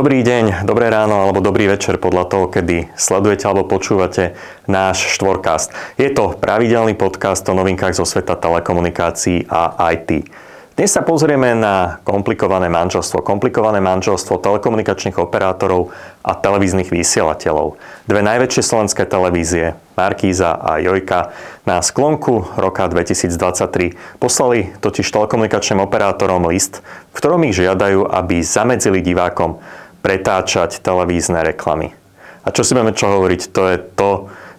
Dobrý deň, dobré ráno alebo dobrý večer podľa toho, kedy sledujete alebo počúvate náš štvorkast. Je to pravidelný podcast o novinkách zo sveta telekomunikácií a IT. Dnes sa pozrieme na komplikované manželstvo. Komplikované manželstvo telekomunikačných operátorov a televíznych vysielateľov. Dve najväčšie slovenské televízie, Markíza a Jojka, na sklonku roka 2023 poslali totiž telekomunikačným operátorom list, v ktorom ich žiadajú, aby zamedzili divákom pretáčať televízne reklamy. A čo si budeme čo hovoriť, to je to,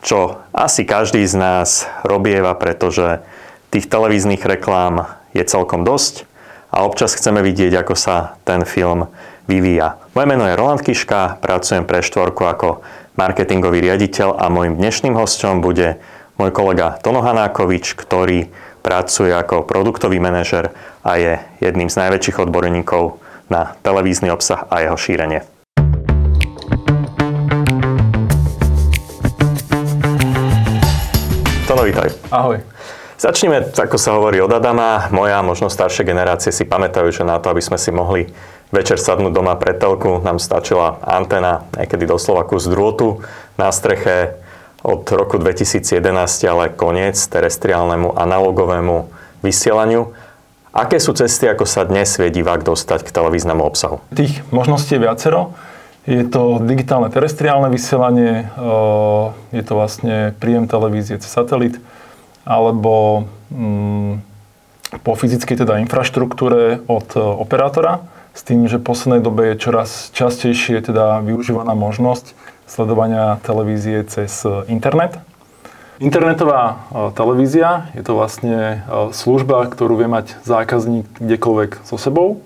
čo asi každý z nás robieva, pretože tých televíznych reklám je celkom dosť a občas chceme vidieť, ako sa ten film vyvíja. Moje meno je Roland Kiška, pracujem pre štvorku ako marketingový riaditeľ a môjim dnešným hostom bude môj kolega Tono Hanákovič, ktorý pracuje ako produktový manažer a je jedným z najväčších odborníkov na televízny obsah a jeho šírenie. Tono, vítaj. Ahoj. Začneme, ako sa hovorí od Adama. Moja, možno staršie generácie si pamätajú, že na to, aby sme si mohli večer sadnúť doma pre telku, nám stačila antena, niekedy doslova kus drôtu na streche od roku 2011, ale koniec terestriálnemu analogovému vysielaniu. Aké sú cesty, ako sa dnes vie divák dostať k televíznemu obsahu? Tých možností je viacero. Je to digitálne terestriálne vysielanie, je to vlastne príjem televízie cez satelit, alebo mm, po fyzickej teda infraštruktúre od e, operátora, s tým, že v poslednej dobe je čoraz častejšie teda využívaná možnosť sledovania televízie cez e, internet. Internetová e, televízia je to vlastne služba, ktorú vie mať zákazník kdekoľvek so sebou.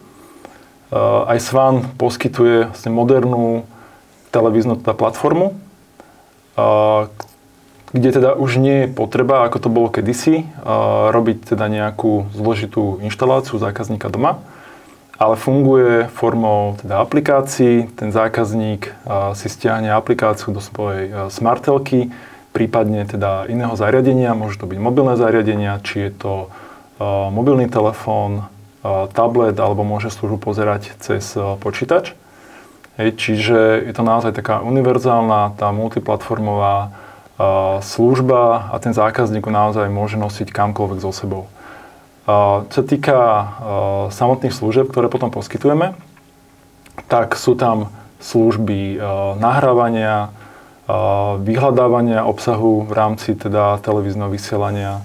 Aj SVAN poskytuje vlastne modernú televíznu teda platformu, kde teda už nie je potreba, ako to bolo kedysi, robiť teda nejakú zložitú inštaláciu zákazníka doma, ale funguje formou teda aplikácií. Ten zákazník si stiahne aplikáciu do svojej smartelky, prípadne teda iného zariadenia, môže to byť mobilné zariadenia, či je to mobilný telefón, tablet, alebo môže službu pozerať cez počítač. Hej, čiže je to naozaj taká univerzálna, tá multiplatformová služba a ten zákazník naozaj môže nosiť kamkoľvek so sebou. Čo sa týka samotných služieb, ktoré potom poskytujeme, tak sú tam služby nahrávania, vyhľadávania obsahu v rámci teda televízneho vysielania.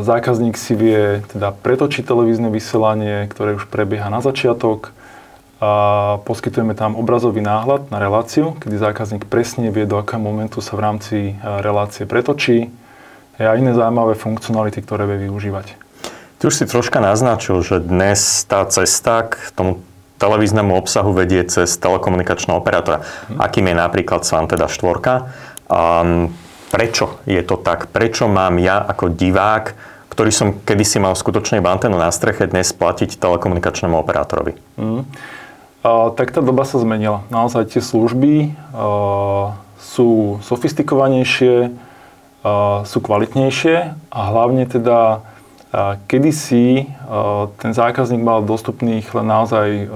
Zákazník si vie teda pretočiť televízne vysielanie, ktoré už prebieha na začiatok poskytujeme tam obrazový náhľad na reláciu, kedy zákazník presne vie, do akého momentu sa v rámci e, relácie pretočí a iné zaujímavé funkcionality, ktoré vie využívať. Ty už si troška naznačil, že dnes tá cesta k tomu televíznemu obsahu vedie cez telekomunikačného operátora, hm. akým je napríklad SVAN teda štvorka. Um, prečo je to tak? Prečo mám ja ako divák, ktorý som kedysi mal skutočne antenu na streche, dnes platiť telekomunikačnému operátorovi? Mm tak tá doba sa zmenila. Naozaj tie služby sú sofistikovanejšie, sú kvalitnejšie a hlavne teda kedysi ten zákazník mal dostupných len naozaj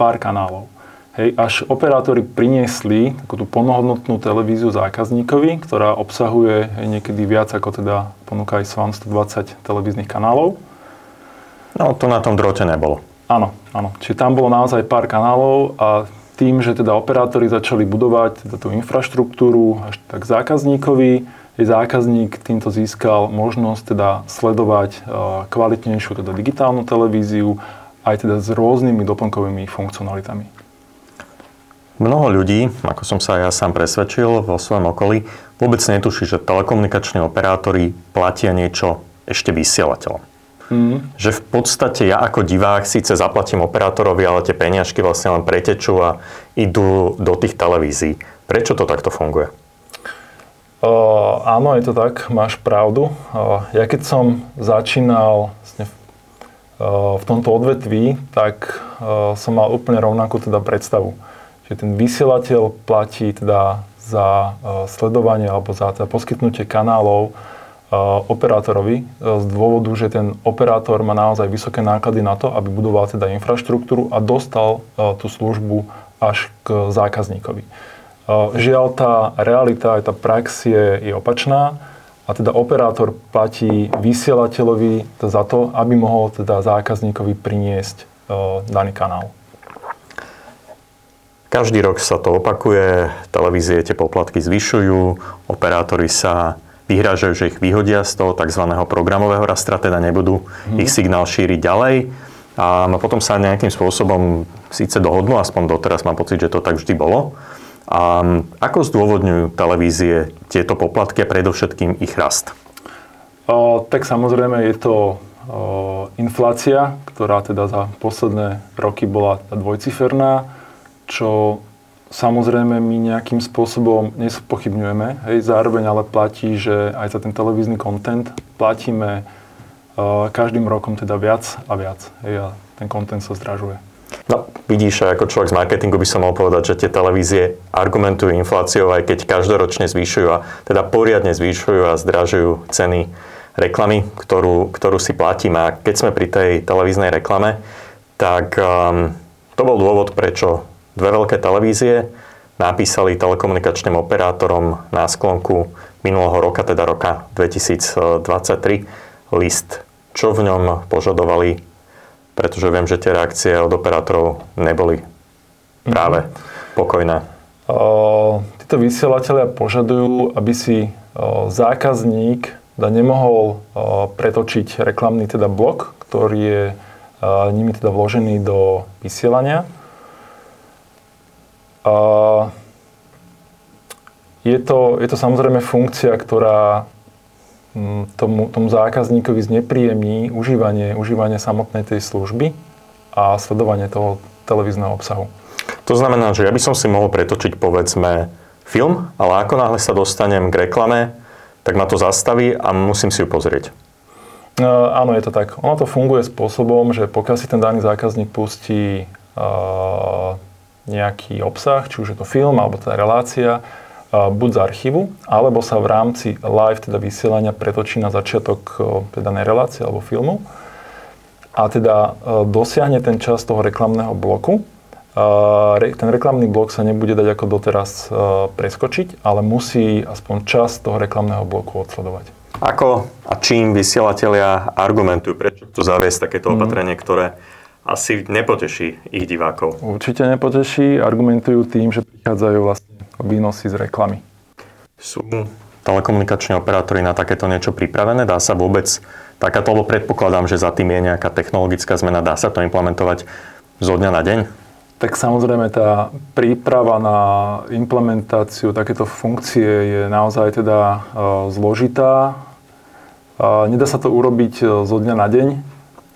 pár kanálov. Hej, až operátori priniesli takú tú plnohodnotnú televíziu zákazníkovi, ktorá obsahuje hej, niekedy viac ako teda ponúka aj SWAN 120 televíznych kanálov. No to na tom drote nebolo. Áno, áno. Čiže tam bolo naozaj pár kanálov a tým, že teda operátori začali budovať teda tú infraštruktúru až tak zákazníkovi, je zákazník týmto získal možnosť teda sledovať e, kvalitnejšiu teda digitálnu televíziu aj teda s rôznymi doplnkovými funkcionalitami. Mnoho ľudí, ako som sa ja sám presvedčil vo svojom okolí, vôbec netuší, že telekomunikační operátori platia niečo ešte vysielateľom. Mm. Že v podstate ja ako divák síce zaplatím operátorovi, ale tie peniažky vlastne len pretečú a idú do tých televízií. Prečo to takto funguje? Áno, je to tak, máš pravdu. Uh, ja keď som začínal vlastne, uh, v tomto odvetví, tak uh, som mal úplne rovnakú teda predstavu. Že ten vysielateľ platí teda za uh, sledovanie alebo za teda poskytnutie kanálov operátorovi z dôvodu, že ten operátor má naozaj vysoké náklady na to, aby budoval teda infraštruktúru a dostal tú službu až k zákazníkovi. Žiaľ, tá realita, aj tá prax je, je opačná a teda operátor platí vysielateľovi za to, aby mohol teda zákazníkovi priniesť daný kanál. Každý rok sa to opakuje, televízie tie poplatky zvyšujú, operátori sa vyhrážajú, že ich vyhodia z toho tzv. programového rastra, teda nebudú hmm. ich signál šíriť ďalej. A potom sa nejakým spôsobom síce dohodnú, aspoň doteraz mám pocit, že to tak vždy bolo. A ako zdôvodňujú televízie tieto poplatky a predovšetkým ich rast? O, tak samozrejme je to o, inflácia, ktorá teda za posledné roky bola dvojciferná, čo samozrejme my nejakým spôsobom nespochybňujeme. Hej, zároveň ale platí, že aj za ten televízny content platíme každým rokom teda viac a viac. Hej, a ten content sa zdražuje. No, vidíš, ako človek z marketingu by som mohol povedať, že tie televízie argumentujú infláciou, aj keď každoročne zvyšujú a teda poriadne zvyšujú a zdražujú ceny reklamy, ktorú, ktorú si platíme. A keď sme pri tej televíznej reklame, tak um, to bol dôvod, prečo dve veľké televízie napísali telekomunikačným operátorom na sklonku minulého roka, teda roka 2023, list, čo v ňom požadovali pretože viem, že tie reakcie od operátorov neboli práve mm-hmm. pokojné. O, títo vysielateľia požadujú, aby si o, zákazník da nemohol o, pretočiť reklamný teda blok, ktorý je o, nimi teda vložený do vysielania. Je to, je to samozrejme funkcia, ktorá tomu, tomu zákazníkovi znepríjemní užívanie, užívanie samotnej tej služby a sledovanie toho televízneho obsahu. To znamená, že ja by som si mohol pretočiť povedzme film, ale ako náhle sa dostanem k reklame, tak ma to zastaví a musím si ju pozrieť. Uh, áno, je to tak. Ono to funguje spôsobom, že pokiaľ si ten daný zákazník pustí uh, nejaký obsah, či už je to film alebo tá relácia, buď z archívu, alebo sa v rámci live, teda vysielania, pretočí na začiatok teda relácie alebo filmu a teda dosiahne ten čas toho reklamného bloku. Ten reklamný blok sa nebude dať ako doteraz preskočiť, ale musí aspoň čas toho reklamného bloku odsledovať. Ako a čím vysielatelia argumentujú, prečo chcú zaviesť takéto mhm. opatrenie, ktoré asi nepoteší ich divákov? Určite nepoteší. Argumentujú tým, že prichádzajú vlastne výnosy z reklamy. Sú telekomunikační operátori na takéto niečo pripravené? Dá sa vôbec takáto, lebo predpokladám, že za tým je nejaká technologická zmena, dá sa to implementovať zo dňa na deň? Tak samozrejme tá príprava na implementáciu takéto funkcie je naozaj teda e, zložitá. E, nedá sa to urobiť e, zo dňa na deň.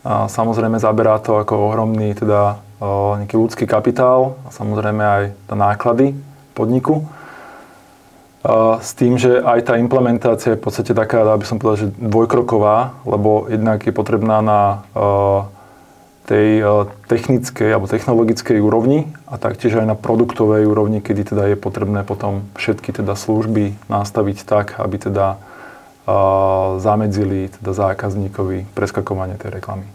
Samozrejme zaberá to ako ohromný teda nejaký ľudský kapitál a samozrejme aj náklady podniku. S tým, že aj tá implementácia je v podstate taká, aby som povedal, že dvojkroková, lebo jednak je potrebná na tej technickej alebo technologickej úrovni a taktiež aj na produktovej úrovni, kedy teda je potrebné potom všetky teda služby nastaviť tak, aby teda zamedzili teda zákazníkovi preskakovanie tej reklamy.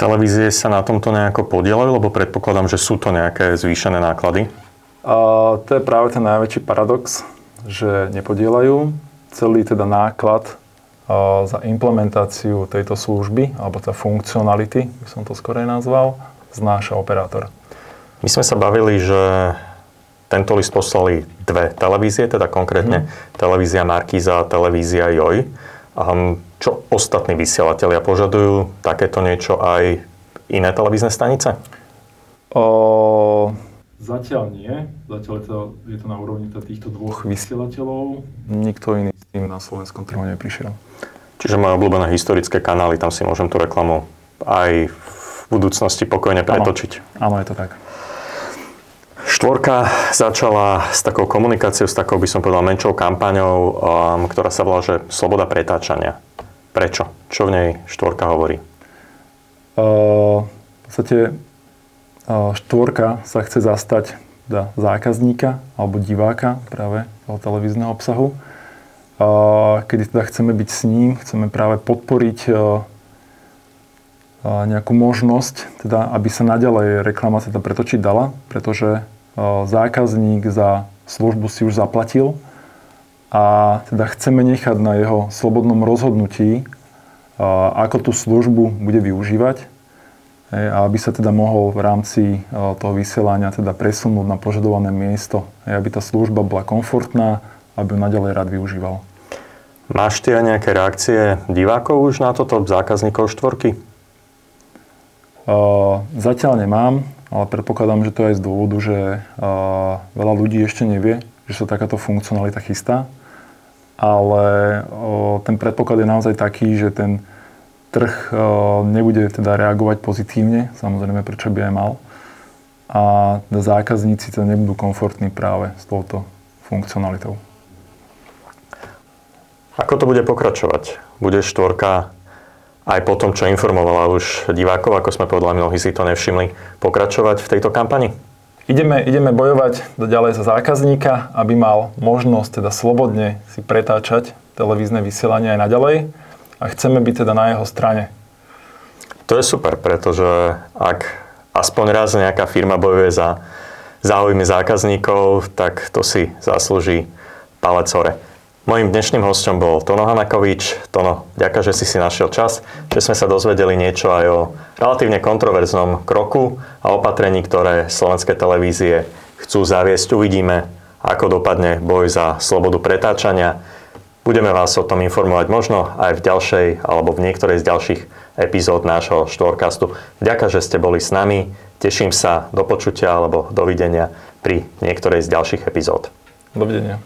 Televízie sa na tomto nejako podielajú, lebo predpokladám, že sú to nejaké zvýšené náklady? A to je práve ten najväčší paradox, že nepodielajú. Celý teda náklad za implementáciu tejto služby, alebo tá funkcionality, by som to skorej nazval, znáša operátor. My sme sa bavili, že tento list poslali dve televízie, teda konkrétne hmm. televízia Markíza a televízia Joj. Čo ostatní vysielatelia požadujú takéto niečo aj iné televízne stanice? O, Zatiaľ nie. Zatiaľ je to, je to na úrovni týchto dvoch vysielateľov. Nikto iný s tým na slovenskom trhu neprišiel. Čiže moje obľúbené historické kanály, tam si môžem tú reklamu aj v budúcnosti pokojne pretočiť. Áno, je to tak. Štvorka začala s takou komunikáciou, s takou by som povedal menšou kampaňou, um, ktorá sa volá, že Sloboda pretáčania. Prečo? Čo v nej štvorka hovorí? Uh, v podstate štvorka sa chce zastať teda zákazníka alebo diváka práve toho televízneho obsahu. kedy teda chceme byť s ním, chceme práve podporiť nejakú možnosť, teda, aby sa naďalej reklama teda pretočiť dala, pretože zákazník za službu si už zaplatil a teda chceme nechať na jeho slobodnom rozhodnutí, ako tú službu bude využívať a aby sa teda mohol v rámci toho vysielania teda presunúť na požadované miesto, aby tá služba bola komfortná, aby ju naďalej rád využíval. Máš ty aj nejaké reakcie divákov už na toto, zákazníkov štvorky? Uh, zatiaľ nemám, ale predpokladám, že to je aj z dôvodu, že uh, veľa ľudí ešte nevie, že sa takáto funkcionalita chystá. Ale uh, ten predpoklad je naozaj taký, že ten trh nebude teda reagovať pozitívne, samozrejme prečo by aj mal. A zákazníci teda nebudú komfortní práve s touto funkcionalitou. Ako to bude pokračovať? Bude štvorka aj po tom, čo informovala už divákov, ako sme povedali, mnohí si to nevšimli, pokračovať v tejto kampani? Ideme, ideme bojovať ďalej za zákazníka, aby mal možnosť teda slobodne si pretáčať televízne vysielanie aj naďalej a chceme byť teda na jeho strane. To je super, pretože ak aspoň raz nejaká firma bojuje za záujmy zákazníkov, tak to si zaslúži palec hore. Mojím dnešným hostom bol Tono Hanakovič. Tono, ďakujem, že si si našiel čas, že sme sa dozvedeli niečo aj o relatívne kontroverznom kroku a opatrení, ktoré slovenské televízie chcú zaviesť. Uvidíme, ako dopadne boj za slobodu pretáčania. Budeme vás o tom informovať možno aj v ďalšej alebo v niektorej z ďalších epizód nášho štvorkastu. Ďakujem, že ste boli s nami. Teším sa do počutia alebo dovidenia pri niektorej z ďalších epizód. Dovidenia.